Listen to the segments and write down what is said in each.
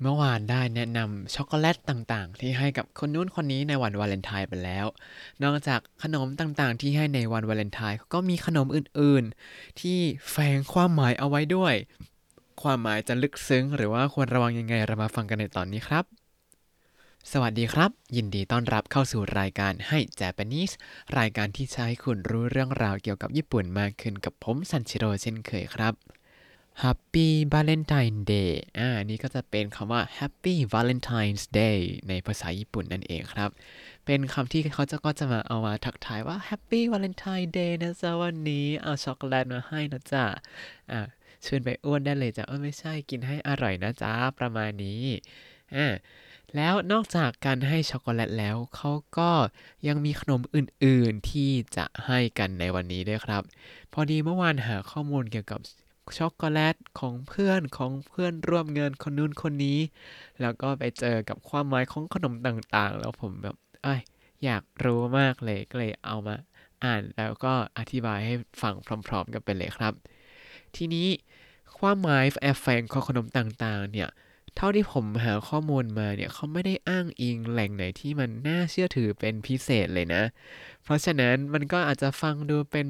เมื่อวานได้แนะนำช็อกโกแลตต่างๆ ที่ให้กับคนนู้นคนนี้ในวันวาเลนไทน์ไปแล้ว นอกจากขนมต่างๆ ที่ให้ในวันวาเลนไทน์ก็มีขนมอื่นๆ ที่แฝงความหมายเอาไว้ด้วย ความหมายจะลึกซึ้ง หรือว่าควรระวังยังไงเรามาฟังกันในตอนนี้ครับ สวัสดีครับ ยินดีต้อนรับเข้าสู่รายการให้ Japanese รายการที่จะให้คุณรู้เรื่องราวเกี่ยวกับญี่ปุ่นมากขึ้นกับผมซันชิโร่เช่นเคยครับ Happy Valentine Day อ่านี่ก็จะเป็นคำว่า Happy Valentine's Day ในภาษาญี่ปุ่นนั่นเองครับ เป็นคำที่เขาจะก็จะมาเอามาทักทายว่า Happy Valentine Day นะจ๊ะวันนี้เอาช็อกโกแลตมาให้นะจ๊ะอ่าชวนไปอ้วนได้เลยจ้ะเออไม่ใช่กินให้อร่อยนะจ๊ะประมาณนี้อ่าแล้วนอกจากการให้ช็อกโกแลตแล้ว เขาก็ยังมีขนมอื่น ๆที่จะให้กันในวันนี้ด้วยครับ พอดีเมื่อวานหาข้อมูลเกี่ยวกับ ช็อกโกแลตของเพื่อนของเพื่อนร่วมงานคนนู้นคนนี้ แล้วก็ไปเจอกับความหมายของขนมต่างๆ แล้วผมแบบเอ้ยอยากรู้มากเลยก็เลยเอามาอ่านแล้วก็อธิบายให้ฟังพร้อม ๆ กันไปเลยครับ ทีนี้ความหมายแอบแฝงของขนมต่างๆ เนี่ยเท่าที่ผมหาข้อมูลมาเนี่ยเขาไม่ได้อ้างอิงแหล่งไหนที่มันน่าเชื่อถือเป็นพิเศษเลยนะ เพราะฉะนั้นมันก็อาจจะฟังดูเป็น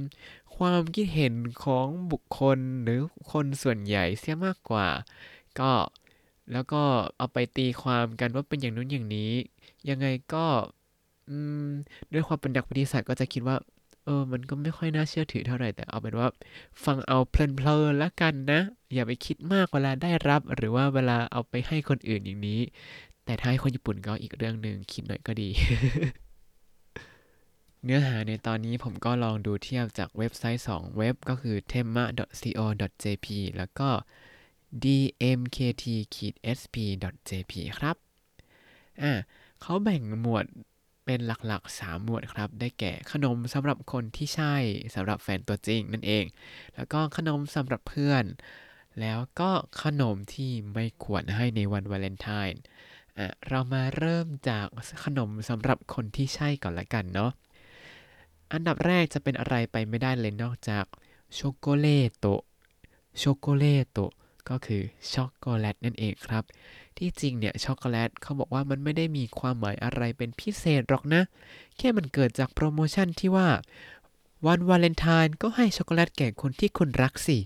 ความคิดเห็นของบุคคลหรือคนส่วนใหญ่เสียมากกว่า ก็แล้วก็เอาไปตีความกันว่าเป็นอย่างนู้นอย่างนี้ ยังไงก็ด้วยความเป็นนักวิทยาศาสตร์ก็จะคิดว่า เออ มันก็ไม่ค่อยน่าเชื่อถือเท่าไหร่แต่เอาเป็นว่า ฟังเอาเพลินๆแล้วกันนะ อย่าไปคิดมากเวลาได้รับ หรือว่าเวลาเอาไปให้คนอื่นอย่างนี้ แต่ถ้าให้คนญี่ปุ่นก็อีกเรื่องหนึ่งคิดหน่อยก็ดี เนื้อหาในตอนนี้ผมก็ลองดูเทียบจากเว็บไซต์ 2 เว็บก็คือ temma.co.jp แล้วก็ dmkt-sp.jp ครับ อ่าเขาแบ่งหมวดเป็นหลักๆ 3 หมวดครับ ได้แก่ขนมสำหรับคนที่ใช่สำหรับแฟนตัวจริงนั่นเอง แล้วก็ขนมสำหรับเพื่อน แล้วก็ขนมที่ไม่ควรให้ในวันวาเลนไทน์ อะ เรามาเริ่มจากขนมสำหรับคนที่ใช่ก่อนละกันเนาะ อันดับแรกจะเป็นอะไรไปไม่ได้เลยนอกจาก チョコレート チョコレート ก็คือช็อกโกแลตนั่นเองครับ ที่จริงเนี่ยช็อกโกแลตเขาบอกว่ามันไม่ได้มีความหมายอะไรเป็นพิเศษหรอกนะ แค่มันเกิดจากโปรโมชั่นที่ว่า วันวาเลนไทน์ก็ให้ช็อกโกแลตแก่คนที่คุณรักสิ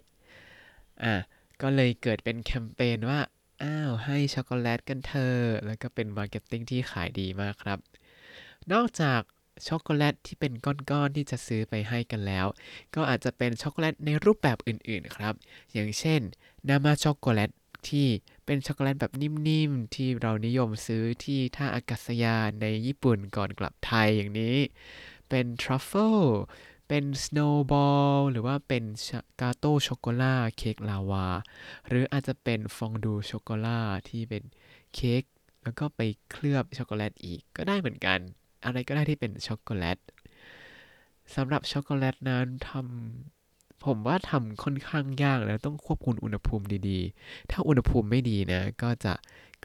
อะ ก็เลยเกิดเป็นแคมเปญว่า อ้าว ให้ช็อกโกแลตกันเถอะแล้วก็เป็น marketing ที่ขายดีมากครับ นอกจาก ช็อกโกแลตที่เป็นก้อนๆที่จะซื้อไปให้กันแล้ว ก็อาจจะเป็นช็อกโกแลตในรูปแบบอื่นๆครับ อย่างเช่นนามาช็อกโกแลตที่เป็นช็อกโกแลตแบบนิ่มๆ ที่เรานิยมซื้อที่ท่าอากาศยานในญี่ปุ่นก่อนกลับไทยอย่างนี้ เป็นทรัฟเฟิลเป็น snowball หรือว่าเป็น gâteau ช็อกโกแลตเค้กลาวา หรืออาจจะเป็นฟองดูช็อกโกแลตที่เป็นเค้กแล้วก็ไปเคลือบช็อกโกแลตอีกก็ได้เหมือนกัน อะไรก็ได้ที่เป็นช็อกโกแลตสำหรับช็อกโกแลตนั้นทำผมว่าทำค่อนข้างยากแล้วต้องควบคุมอุณหภูมิดีๆ ถ้าอุณหภูมิไม่ดีนะ ก็จะ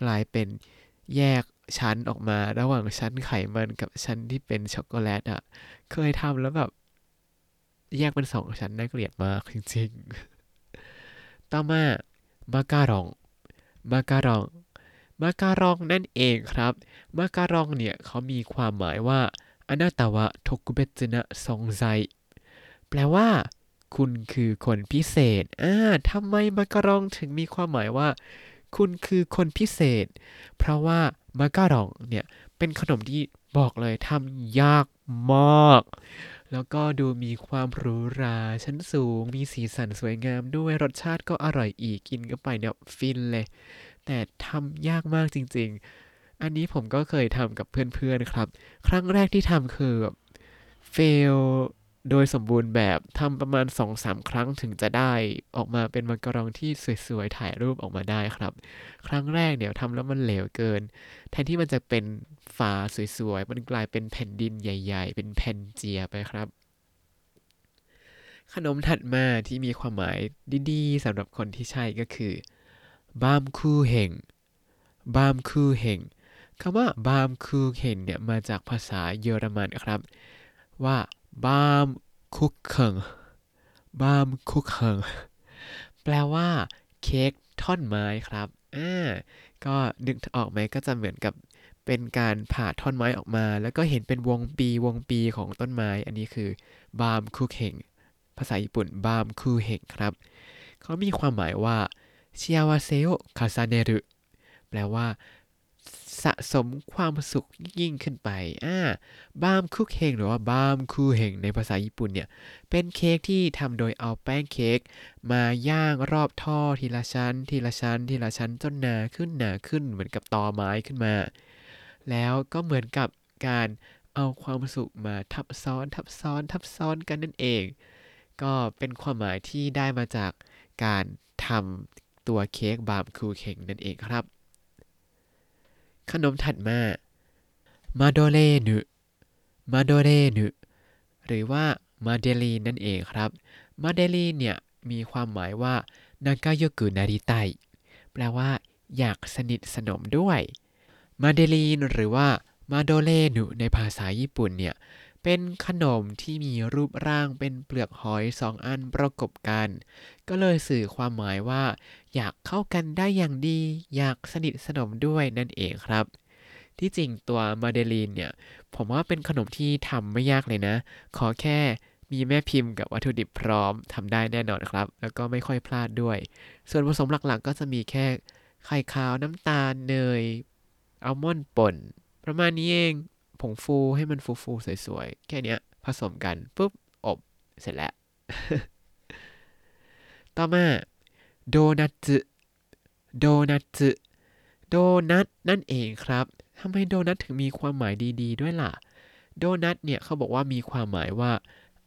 กลายเป็นแยกชั้นออกมาระหว่างชั้นไขมันกับชั้นที่เป็นช็อกโกแลตอะ เคยทำแล้วแบบแยกเป็นสองชั้นน่าเกลียดมากจริงๆ ต่อมามาการอง มาการอง มาการองนั่นเองครับ มาการองเนี่ยเขามีความหมายว่าอนาตาวะทกุเบจนะซองไซแปลว่า คุณคือคนพิเศษอ่าทำไมมาการองถึงมีความหมายว่า คุณคือคนพิเศษ เพราะว่ามาการองเนี่ยเป็นขนมที่บอกเลยทำยากมาก แล้วก็ดูมีความหรูหราชั้นสูง มีสีสันสวยงามด้วยรสชาติก็อร่อยอีกกินก็ไปเนี่ยฟินเลย แต่ทำยากมากจริง ๆ อันนี้ผมก็เคยทำกับเพื่อนๆครับ ครั้งแรกที่ทำคือแบบเฟลโดยสมบูรณ์แบบทำประมาณ 2-3 ครั้งถึงจะได้ออกมาเป็นมังกรองที่สวยๆ ถ่ายรูปออกมาได้ครับ ครั้งแรกเนี่ยทำแล้วมันเหลวเกิน แทนที่มันจะเป็นฝาสวยๆ มันกลายเป็นแผ่นดินใหญ่ ๆ เป็นแผ่นเจียไปครับ ขนมถัดมาที่มีความหมายดีๆสำหรับคนที่ใช่ก็คือ บามคูเฮงบามคูเฮงคำว่าบามคูเฮงเนี่ยมาจากภาษาเยอรมันครับ ว่าบามคุกเคิงบามคุกเคิงแปลว่าเค้กท่อนไม้ครับอ่าก็นึกออกไหมก็จะเหมือนกับเป็นการผ่าท่อนไม้ออกมา แล้วก็เห็นเป็นวงปีวงปีของต้นไม้ อันนี้คือบามคูเฮงภาษาญี่ปุ่นบามคูเฮงครับเขามีความหมายว่า เชียวาเซโอคาซาเนรุแปลว่า สะสมความสุขยิ่งขึ้นไป อ่า บามคุกเฮงหรือว่าบามคูเฮงในภาษาญี่ปุ่นเนี่ย เป็นเค้กที่ทำโดยเอาแป้งเค้กมาย่างรอบท่อทีละชั้น ทีละชั้น ทีละชั้นจนหนาขึ้นหนาขึ้นเหมือนกับตอไม้ขึ้นมา แล้วก็เหมือนกับการเอาความสุขมาทับซ้อนทับซ้อนทับซ้อนกันนั่นเอง ก็เป็นความหมายที่ได้มาจากการทำ ตัวเค้กบามคูเฮงนั่นเองครับ ขนมถัดมา มาโดเลนุมาโดเลนุหรือว่ามาเดลีนนั่นเองครับ มาเดลีนเนี่ยมีความหมายว่านากาโยกุนาริไตแปลว่า อยากสนิทสนมด้วย มาเดลีนหรือว่ามาโดเลนุในภาษาญี่ปุ่นเนี่ย เป็นขนมที่มีรูปร่างเป็นเปลือกหอยสองอันประกบกัน ก็เลยสื่อความหมายว่า อยากเข้ากันได้อย่างดี อยากสนิทสนมด้วยนั่นเองครับ ที่จริงตัวมาเดลีนเนี่ย ผมว่าเป็นขนมที่ทำไม่ยากเลยนะ ขอแค่มีแม่พิมพ์กับวัตถุดิบพร้อมทำได้แน่นอนครับ แล้วก็ไม่ค่อยพลาดด้วย ส่วนผสมหลักๆ ก็จะมีแค่ไข่ขาวน้ำตาลเนยอัลมอนด์ป่น ประมาณนี้เอง ผงฟูให้มันฟูๆสวยๆ แค่นี้ผสมกันปุ๊บ อบเสร็จแล้ว ต่อมาโดนัทโดนัทโดนัทนั่นเองครับทำไมโดนัทถึงมีความหมายดีๆ ด้วยล่ะ โดนัทเนี่ยเขาบอกว่ามีความหมายว่า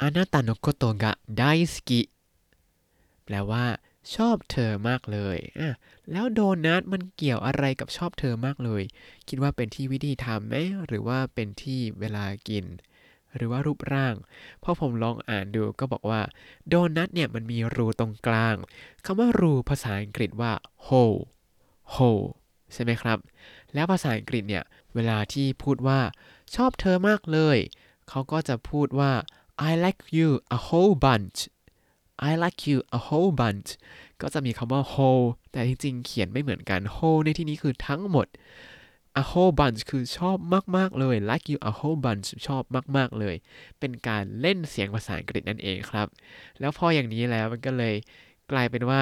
อานาตาโนโกโตกะไดสกิแปลว่า ชอบเธอมากเลยอะแล้วโดนัทมันเกี่ยวอะไรกับชอบเธอมากเลย คิดว่าเป็นที่วิธีทำไหมหรือว่าเป็นที่เวลากิน หรือว่ารูปร่างพอผมลองอ่านดูก็บอกว่า โดนัทเนี่ยมันมีรูตรงกลางคำว่ารูภาษาอังกฤษว่า hole hole ใช่ไหมครับ แล้วภาษาอังกฤษเนี่ย เวลาที่พูดว่าชอบเธอมากเลย เขาก็จะพูดว่า I like you a whole bunch I like you a whole bunch ก็จะมีคำว่า whole แต่จริงๆ เขียนไม่เหมือนกัน whole ในที่นี้คือทั้งหมด a whole bunch คือชอบมาก ๆ เลย like you a whole bunch ชอบมาก ๆ เลย เป็นการเล่นเสียงภาษาอังกฤษนั่นเองครับ แล้วพออย่างนี้แล้วมันก็เลยกลายเป็นว่า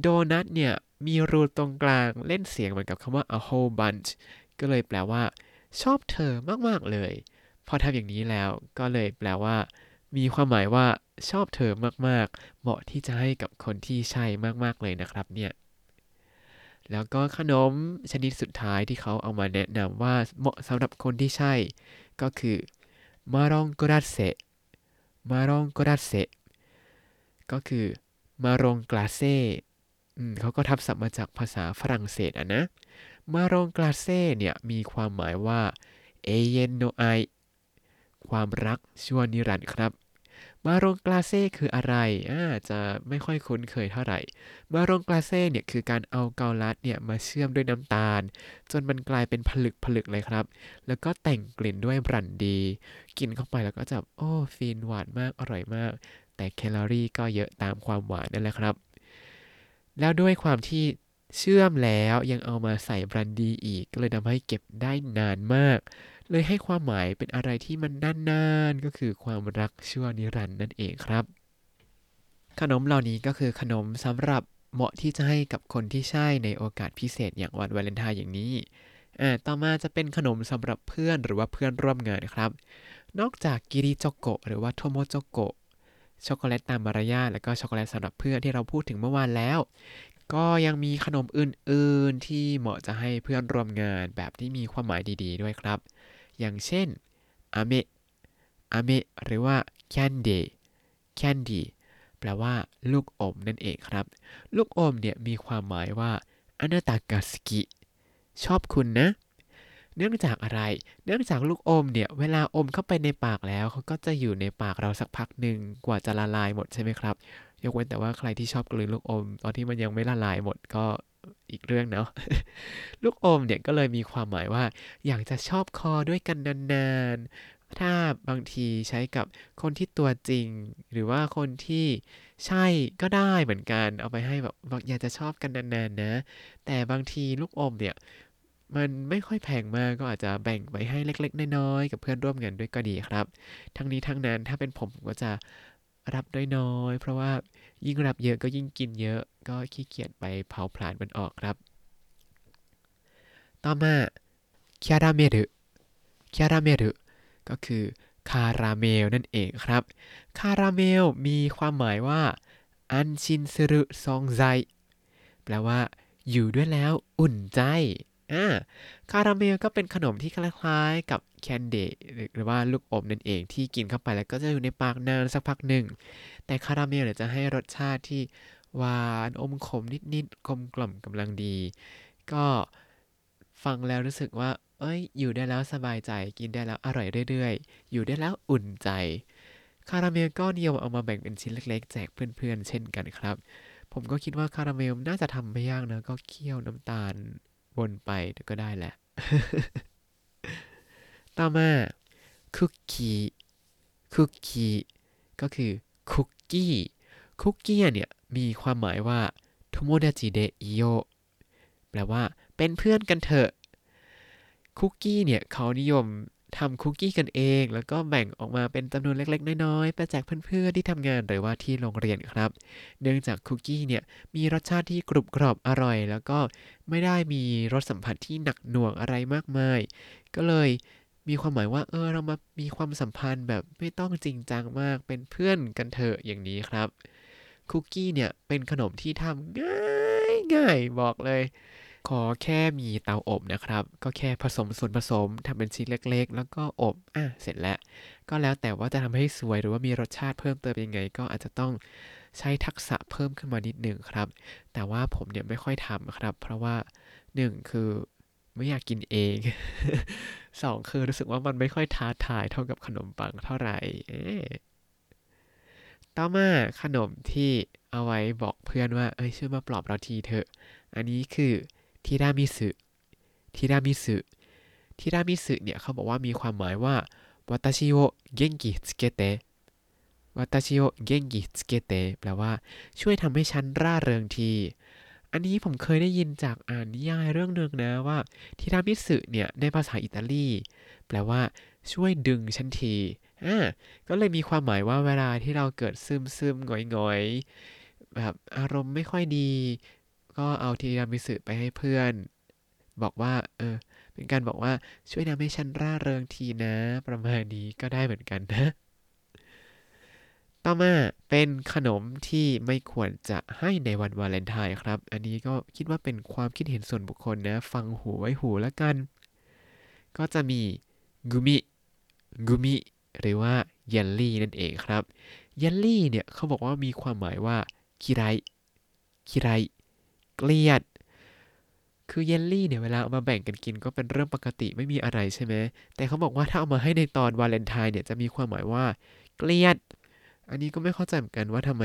โดนัทเนี่ย มีรูตรงกลางเล่นเสียงเหมือนกับคำว่า a whole bunch ก็เลยแปลว่า ชอบเธอมาก ๆ เลย พอทำอย่างนี้แล้วก็เลยแปลว่า มีความหมายว่า ชอบเธอมากๆ เหมาะที่จะให้กับคนที่ใช่มากๆเลยนะครับเนี่ย แล้วก็ขนมชนิดสุดท้ายที่เขาเอามาแนะนำว่าเหมาะสำหรับคนที่ใช่ ก็คือมารองกราเซมารองกราเซก็คือมารองกลาเซ่เขาก็ทับศัพท์มาจากภาษาฝรั่งเศสอะนะ มารองกลาเซ่เนี่ยมีความหมายว่าเอเยนโนไอความรักชั่วนิรันดร์ครับ marron glacé คืออะไรอาจจะไม่ค่อยคุ้นเคยเท่าไหร่ marron glacé เนี่ยคือการเอาเกาลัดเนี่ยมาเชื่อมด้วยน้ำตาล จนมันกลายเป็นผลึกผลึกเลยครับ แล้วก็แต่งกลิ่นด้วยบรันดี กินเข้าไปแล้วก็จะโอ้ฟินหวานมากอร่อยมาก แต่แคลอรี่ก็เยอะตามความหวานนั่นแหละครับ แล้วด้วยความที่เชื่อมแล้วยังเอามาใส่บรันดีอีกก็เลยทำให้เก็บได้นานมาก เลยให้ความหมายเป็นอะไรที่มันนานๆ ก็คือความรักชั่วนิรันดร์นั่นเองครับ ขนมเหล่านี้ก็คือขนมสำหรับเหมาะที่จะให้กับคนที่ใช่ในโอกาสพิเศษอย่างวันวาเลนไทน์อย่างนี้อ่าต่อมาจะเป็นขนมสำหรับเพื่อนหรือว่าเพื่อนร่วมงานครับ นอกจาก義理チョコหรือว่า友チョコช็อกโกแลตตามมารยาทแล้วก็ช็อกโกแลตสำหรับเพื่อนที่เราพูดถึงเมื่อวานแล้ว ก็ยังมีขนมอื่นๆที่เหมาะจะให้เพื่อนร่วมงานแบบที่มีความหมายดี ๆ ด้วยครับ อย่างเช่นอเมะอเมะหรือว่าแคนดี้แคนดี้แปลว่าลูกอมนั่นเองครับ ลูกอมเนี่ยมีความหมายว่าอนาตากาสกิ ชอบคุณนะ เนื่องจากอะไร เนื่องจากลูกอมเนี่ย เวลาอมเข้าไปในปากแล้วเขาก็จะอยู่ในปากเราสักพักหนึ่งกว่าจะละลายหมดใช่ไหมครับ ยกเว้นแต่ว่าใครที่ชอบกลืนลูกอม ตอนที่มันยังไม่ละลายหมดก็ อีกเรื่องเนาะลูกอมเนี่ยก็เลยมีความหมายว่า อยากจะชอบคอด้วยกันนานๆ ถ้าบางทีใช้กับคนที่ตัวจริง หรือว่าคนที่ใช่ก็ได้เหมือนกัน เอาไปให้แบบอยากจะชอบกันนานๆนะ แต่บางทีลูกอมเนี่ยมันไม่ค่อยแพงมากก็อาจจะแบ่งไปให้เล็ก ๆ น้อยๆกับเพื่อนร่วมงานด้วยก็ดีครับ ทั้งนี้ทั้งนั้นถ้าเป็นผมผมก็จะรับน้อยๆเพราะว่ายิ่งรับเยอะก็ยิ่งกินเยอะ ก็ขี้เกียจไปเผาผลาญมันออกครับ ต่อมาคาราเมลคาราเมลก็คือคาราเมลนั่นเองครับ คาราเมลมีความหมายว่า อันชินซึรุซองไซแปลว่า อยู่ด้วยแล้วอุ่นใจอ่าคาราเมลก็เป็นขนมที่คล้ายๆกับแคนเดหรือว่าลูกอมนั่นเองที่กินเข้าไปแล้วก็จะอยู่ในปากนานสักพักหนึ่ง แต่คาราเมลเนี่ยจะให้รสชาติที่ หวานอมขมนิดๆกลมกล่อมกำลังดี ก็ฟังแล้วรู้สึกว่า เอ้ย อยู่ได้แล้วสบายใจ กินได้แล้วอร่อยเรื่อยๆ อยู่ได้แล้วอุ่นใจ คาราเมลก็นิยมเอามาแบ่งเป็นชิ้นเล็ก ๆ แจกเพื่อนๆ เช่นกันครับ ผมก็คิดว่าคาราเมลน่าจะทำไม่ยากนะ ก็เคี่ยวน้ำตาลวนไปก็ได้แหละ ต่อมาคุกกี้คุกกี้ก็คือคุกกี้คุกกี้เนี่ย มีความหมายว่าโทโมดาจิเดอิโยแปลว่า เป็นเพื่อนกันเถอะ คุกกี้เนี่ยเขานิยมทำคุกกี้กันเอง แล้วก็แบ่งออกมาเป็นจำนวนเล็ก ๆ น้อยๆไปแจกเพื่อนๆที่ทำงานหรือว่าที่โรงเรียนครับ เนื่องจากคุกกี้เนี่ยมีรสชาติที่กรุบกรอบอร่อย แล้วก็ไม่ได้มีรสสัมผัสที่หนักหน่วงอะไรมากมาย ก็เลยมีความหมายว่าเออเรามามีความสัมพันธ์แบบไม่ต้องจริงจังมากเป็นเพื่อนกันเถอะอย่างนี้ครับ คุกกี้เนี่ยเป็นขนมที่ทำง่ายง่ายบอกเลย ขอแค่มีเตาอบนะครับ ก็แค่ผสมส่วนผสมทำเป็นชิ้นเล็ก ๆ แล้วก็อบอะเสร็จแล้ว ก็แล้วแต่ว่าจะทำให้สวยหรือว่ามีรสชาติเพิ่มเติมยังไง ก็อาจจะต้องใช้ทักษะเพิ่มขึ้นมานิดหนึ่งครับ แต่ว่าผมเนี่ยไม่ค่อยทำครับ เพราะว่าหนึ่งคือไม่อยากกินเอง สองคือรู้สึกว่ามันไม่ค่อยท้าทายเท่ากับขนมปังเท่าไหร่ ต่อมาขนมที่เอาไว้บอกเพื่อนว่า เอ้ยช่วยมาปลอบเราทีเถอะ อันนี้คือทีรามิสึทีรามิสึทีรามิสึเนี่ยเขาบอกว่ามีความหมายว่าวัตชิโอเกงกิสเกเตวัตชิโอเกงกิสเกเตแปลว่าช่วยทำให้ฉันร่าเริงที อันนี้ผมเคยได้ยินจากอ่านนิยายเรื่องหนึ่งนะว่าทีรามิสึเนี่ยในภาษาอิตาลี แปลว่าช่วยดึงฉันที อ่าก็เลยมีความหมายว่าเวลาที่เราเกิดซึมซึมหงอยหงอยแบบอารมณ์ไม่ค่อยดี ก็เอาทีรามิสึไปให้เพื่อน บอกว่าเออเป็นการบอกว่าช่วยทำให้ฉันร่าเริงทีนะ ประมาณนี้ก็ได้เหมือนกันนะ ต่อมาเป็นขนมที่ไม่ควรจะให้ในวันวาเลนไทน์ครับ อันนี้ก็คิดว่าเป็นความคิดเห็นส่วนบุคคลนะ ฟังหูไว้หูแล้วกัน ก็จะมีกุมิกุมิ หรือว่าเยลลี่นั่นเองครับเยลลี่เนี่ยเขาบอกว่ามีความหมายว่าคิไรคิไรเกลียด คือเยลลี่เนี่ยเวลาเอามาแบ่งกันกินก็เป็นเรื่องปกติไม่มีอะไรใช่ไหมแต่เขาบอกว่าถ้าเอามาให้ในตอนวาเลนไทน์เนี่ยจะมีความหมายว่าเกลียด อันนี้ก็ไม่เข้าใจเหมือนกันว่าทำไม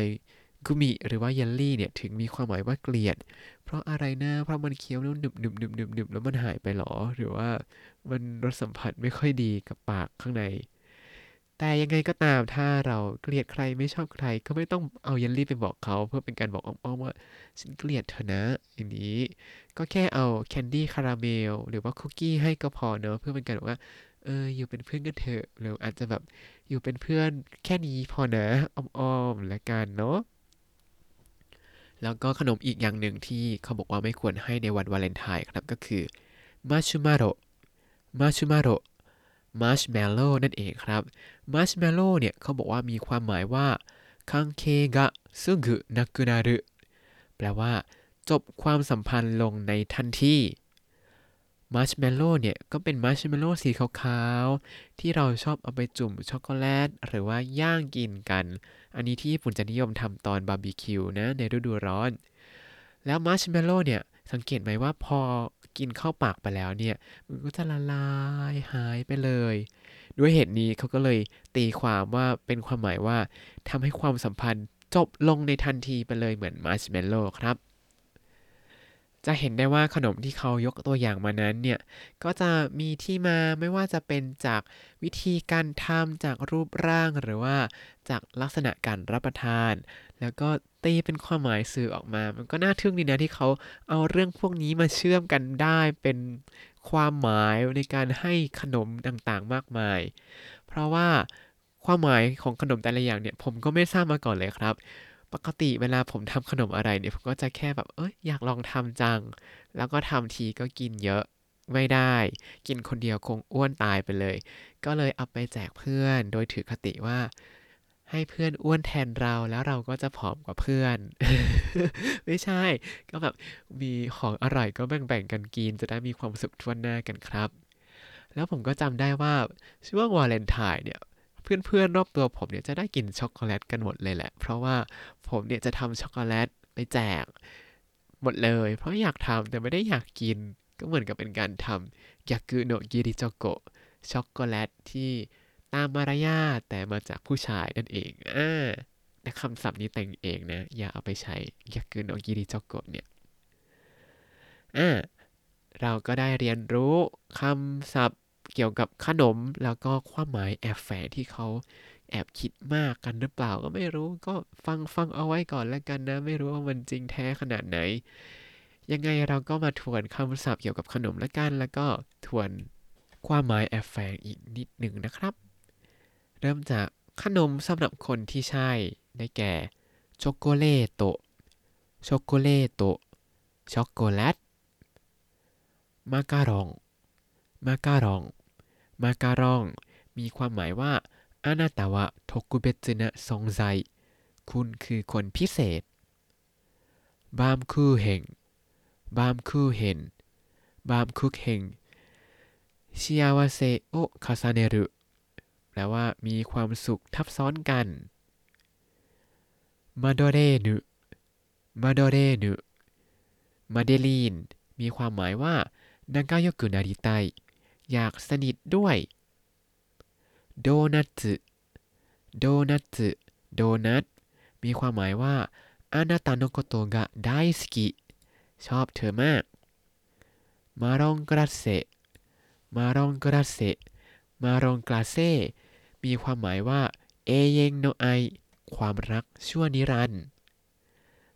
กุมิหรือว่าเยลลี่เนี่ยถึงมีความหมายว่าเกลียด เพราะอะไรนะเพราะมันเคี้ยวแล้วหนึบหนึบหนึบหนึบหนึบแล้วมันหายไปหรอ หรือว่ามันรสสัมผัสไม่ค่อยดีกับปากข้างใน แต่ยังไงก็ตามถ้าเราเกลียดใครไม่ชอบใคร ก็ไม่ต้องเอาเยลลี่ไปบอกเขา เพื่อเป็นการบอกอ้อมๆว่าฉันเกลียดเธอนะอย่างนี้ ก็แค่เอาแคนดี้คาราเมลหรือว่าคุกกี้ให้ก็พอเนอะเพื่อเป็นการบอกว่าเอออยู่เป็นเพื่อนกันเถอะหรืออาจจะแบบอยู่เป็นเพื่อนแค่นี้พอนะอ้อมๆและกันเนาะแล้วก็ขนมอีกอย่างหนึ่งที่เขาบอกว่าไม่ควรให้ในวันวาเลนไทน์ครับก็คือマシュマロ マシュマロ มาร์ชเมลโล่นั่นเองครับมาร์ชเมลโล่เนี่ยเขาบอกว่ามีความหมายว่า関係がすぐなくなるแปลว่า จบความสัมพันธ์ลงในทันทีมาร์ชเมลโล่เนี่ย ก็เป็นมาร์ชเมลโล่สีขาวๆ ที่เราชอบเอาไปจุ่มช็อกโกแลต หรือว่าย่างกินกัน อันนี้ที่ญี่ปุ่นจะนิยมทำตอนบาร์บีคิวนะ ในฤดูร้อน แล้วมาร์ชเมลโล่เนี่ย สังเกตไหมว่าพอ กินเข้าปากไปแล้วเนี่ย มันก็จะละลายหายไปเลย ด้วยเหตุนี้เขาก็เลยตีความว่าเป็นความหมายว่าทำให้ความสัมพันธ์จบลงในทันทีไปเลยเหมือนมาร์ชเมลโล่ครับ จะเห็นได้ว่าขนมที่เขายกตัวอย่างมานั้นเนี่ย ก็จะมีที่มาไม่ว่าจะเป็นจากวิธีการทำจากรูปร่างหรือว่าจากลักษณะการรับประทาน แล้วก็ตีเป็นความหมายสื่อออกมา มันก็น่าทึ่งดีนะที่เขาเอาเรื่องพวกนี้มาเชื่อมกันได้เป็นความหมายในการให้ขนมต่างๆ มากมาย เพราะว่าความหมายของขนมแต่ละอย่างเนี่ย ผมก็ไม่ทราบมาก่อนเลยครับ ปกติเวลาผมทำขนมอะไรเนี่ยผมก็จะแค่แบบเอ้ยอยากลองทำจัง แล้วก็ทำทีก็กินเยอะไม่ได้ กินคนเดียวคงอ้วนตายไปเลย ก็เลยเอาไปแจกเพื่อนโดยถือคติว่า ให้เพื่อนอ้วนแทนเราแล้วเราก็จะผอมกว่าเพื่อน ไม่ใช่ ก็แบบมีของอร่อยก็แบ่งๆกันกิน จะได้มีความสุขทั่วหน้ากันครับ แล้วผมก็จำได้ว่าช่วงวาเลนไทน์เนี่ยเพื่อนๆรอบตัวผมเนี่ยจะได้กินช็อกโกแลตกันหมดเลยแหละ เพราะว่าผมเนี่ยจะทำช็อกโกแลตไปแจกหมดเลย เพราะอยากทำแต่ไม่ได้อยากกินก็เหมือนกับเป็นการทำยากุโนะกิริโจโกช็อกโกแลตที่ ตามมารยาทแต่มาจากผู้ชายนั่นเองอ่าแต่คำศัพท์นี้แต่งเองนะ อย่าเอาไปใช้ยากุโนะกิริจโกะเนี่ยอ่าเราก็ได้เรียนรู้คำศัพท์เกี่ยวกับขนมแล้วก็ความหมายแอบแฝงที่เขาแอบคิดมากกันหรือเปล่าก็ไม่รู้ก็ฟังฟังเอาไว้ก่อนแล้วกันนะ ไม่รู้ว่ามันจริงแท้ขนาดไหน ยังไงเราก็มาทวนคำศัพท์เกี่ยวกับขนมแล้วกัน แล้วก็ทวนความหมายแอบแฝงอีกนิดหนึ่งนะครับ เริ่มจากขนมสำหรับคนที่ใช่ได้แก่チョコレート チョコレート ช็อกโกแลตマカロン マカロン มาการอง มีความหมายว่าあなたは特別な存在คุณคือคนพิเศษ บามคูเฮงบามคูเฮนบามคุกเฮงชิอาวาเซโอคาซาเนรุ แปลว่ามีความสุขทับซ้อนกันมาโดเรนุมาโดเรนุมาเดลีนมีความหมายว่านากายกุนาริไตอยากสนิทด้วยドーナツ ドーナツ โดนัทมีความหมายว่าあなたのこと大好きชอบเธอมากマロングラッセ マロングラッセ マロングラッセ มีความหมายว่า 永遠の愛 ความรักชั่วนิรันดร์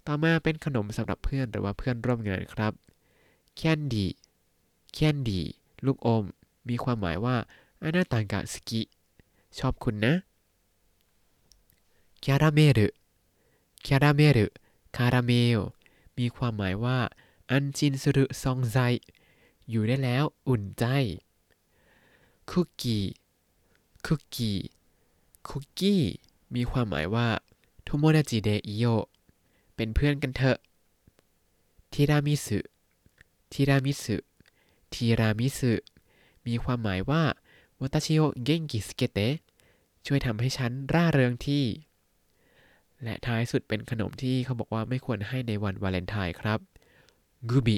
ต่อมาเป็นขนมสำหรับเพื่อนหรือว่าเพื่อนร่วมงานครับキャンディーキャンディー ลูกอม มีความหมายว่าあなたが好きชอบคุณนะキャラメル キャラメル คาราเมล มีความหมายว่า 安心する存在 อยู่ด้วยแล้วอุ่นใจ คุกกี้ คุกกี้คุกกี้มีความหมายว่าโทโมดาจิเดอิโยเป็นเพื่อนกันเถอะทีรามิสุทีรามิสุทีรามิสุมีความหมายว่าวัตชิโอเกงกิสเกเตช่วยทำให้ฉันร่าเริงที่ และท้ายสุดเป็นขนมที่เขาบอกว่าไม่ควรให้ในวันวาเลนไทน์ครับกุมิ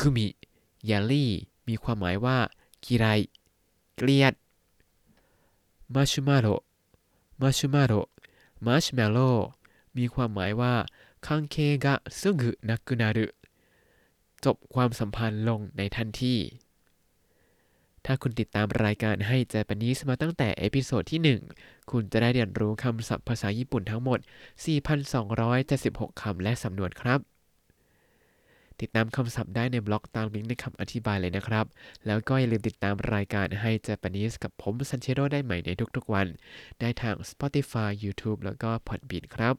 กุมิยาลี่มีความหมายว่ากีไรเกลียด มาชูมาโรมาชูมาโรมาร์ชเมลโล่มีความหมายว่า関係がすぐなくなるจบความสัมพันธ์ลงในทันทีถ้าคุณติดตามรายการ Hai Japanese มาตั้งแต่ episode ที่ 1 คุณจะได้เรียนรู้คำศัพท์ภาษาญี่ปุ่นทั้งหมด 4,276 คำและสำนวนครับ ติดตามคำศัพท์ได้ในบล็อกตามลิงก์ในคำอธิบายเลยนะครับ แล้วก็อย่าลืมติดตามรายการ Hai Japanese กับผมซันเชโรได้ใหม่ในทุกๆวัน ได้ทาง Spotify YouTube แล้วก็ Podbean ครับ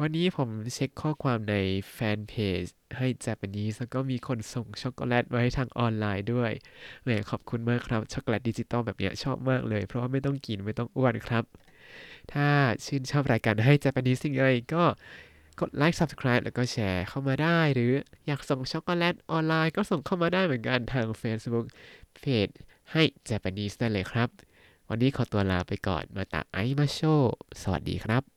วันนี้ผมเช็คข้อความในแฟนเพจให้ Japanese แล้วก็มีคนส่งช็อกโกแลตมาให้ทางออนไลน์ด้วยแหมขอบคุณมากครับ ช็อกโกแลตดิจิตอลแบบเนี้ยชอบมากเลย เพราะว่าไม่ต้องกินไม่ต้องอ้วนครับ ถ้าชื่นชอบรายการให้ Japanese ยังไงก็ กดไลค์ subscribe แล้วก็แชร์เข้ามาได้ หรืออยากส่งช็อกโกแลตออนไลน์ก็ส่งเข้ามาได้เหมือนกันทาง Facebook เพจให้ Japanese ได้เลยครับ วันนี้ขอตัวลาไปก่อนมาตาไอมาโช สวัสดีครับ